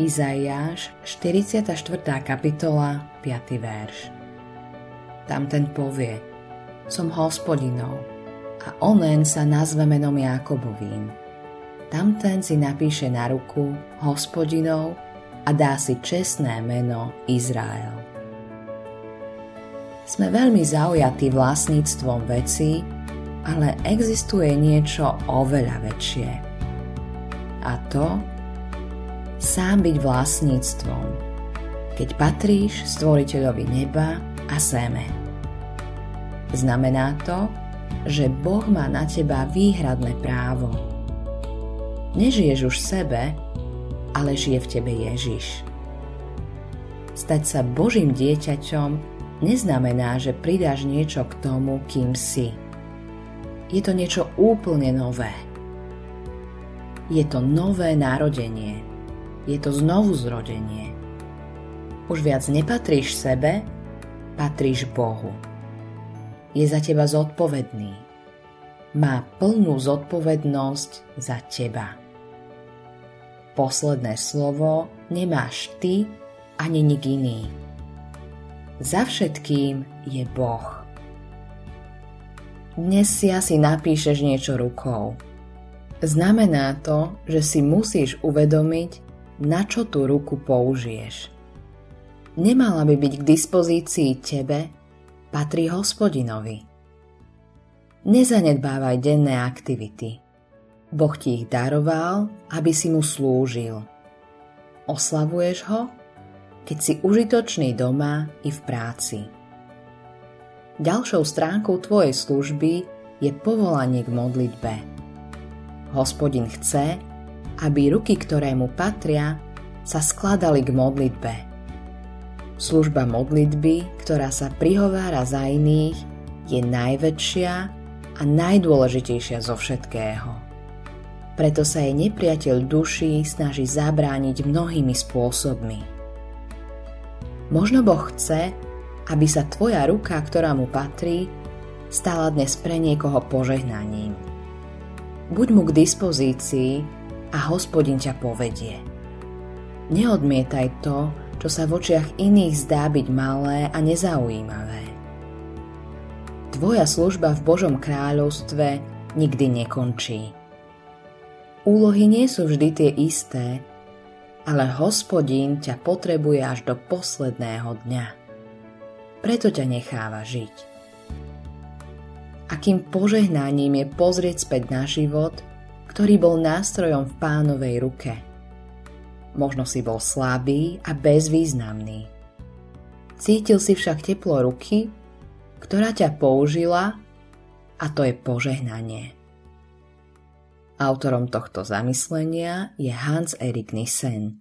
Izaiáš, 44. kapitola, 5. verš. Tam ten povie, som hospodinov a onen sa nazve menom Jakobovým. Tamten si napíše na ruku hospodinov a dá si čestné meno Izrael. Sme veľmi zaujatí vlastníctvom veci, ale existuje niečo oveľa väčšie. A to sám byť vlastníctvom, keď patríš stvoriteľovi neba a zeme. Znamená to, že Boh má na teba výhradné právo. Nežiješ už sebe, ale žije v tebe Ježiš. Stať sa Božím dieťaťom neznamená, že pridáš niečo k tomu, kým si. Je to niečo úplne nové. Je to nové narodenie – je to znovu zrodenie. Už viac nepatríš sebe, patríš Bohu. Je za teba zodpovedný. Má plnú zodpovednosť za teba. Posledné slovo nemáš ty ani nik iný. Za všetkým je Boh. Dnes si asi napíšeš niečo rukou. Znamená to, že si musíš uvedomiť, na čo tú ruku použiješ. Nemala by byť k dispozícii tebe, patrí hospodinovi. Nezanedbávaj denné aktivity. Boh ti ich daroval, aby si mu slúžil. Oslavuješ ho, keď si užitočný doma i v práci. Ďalšou stránkou tvojej služby je povolanie k modlitbe. Hospodin chce, aby ruky, ktoré mu patria, sa skladali k modlitbe. Služba modlitby, ktorá sa prihovára za iných, je najväčšia a najdôležitejšia zo všetkého. Preto sa jej nepriateľ duší snaží zabrániť mnohými spôsobmi. Možno Boh chce, aby sa tvoja ruka, ktorá mu patrí, stala dnes pre niekoho požehnaním. Buď mu k dispozícii a hospodin ťa povedie. Neodmietaj to, čo sa v očiach iných zdá byť malé a nezaujímavé. Tvoja služba v Božom kráľovstve nikdy nekončí. Úlohy nie sú vždy tie isté, ale hospodín ťa potrebuje až do posledného dňa. Preto ťa necháva žiť. Akým požehnaním je pozrieť späť na život – ktorý bol nástrojom v pánovej ruke. Možno si bol slabý a bezvýznamný. Cítil si však teplo ruky, ktorá ťa použila a to je požehnanie. Autorom tohto zamyslenia je Hans Erik Nissen.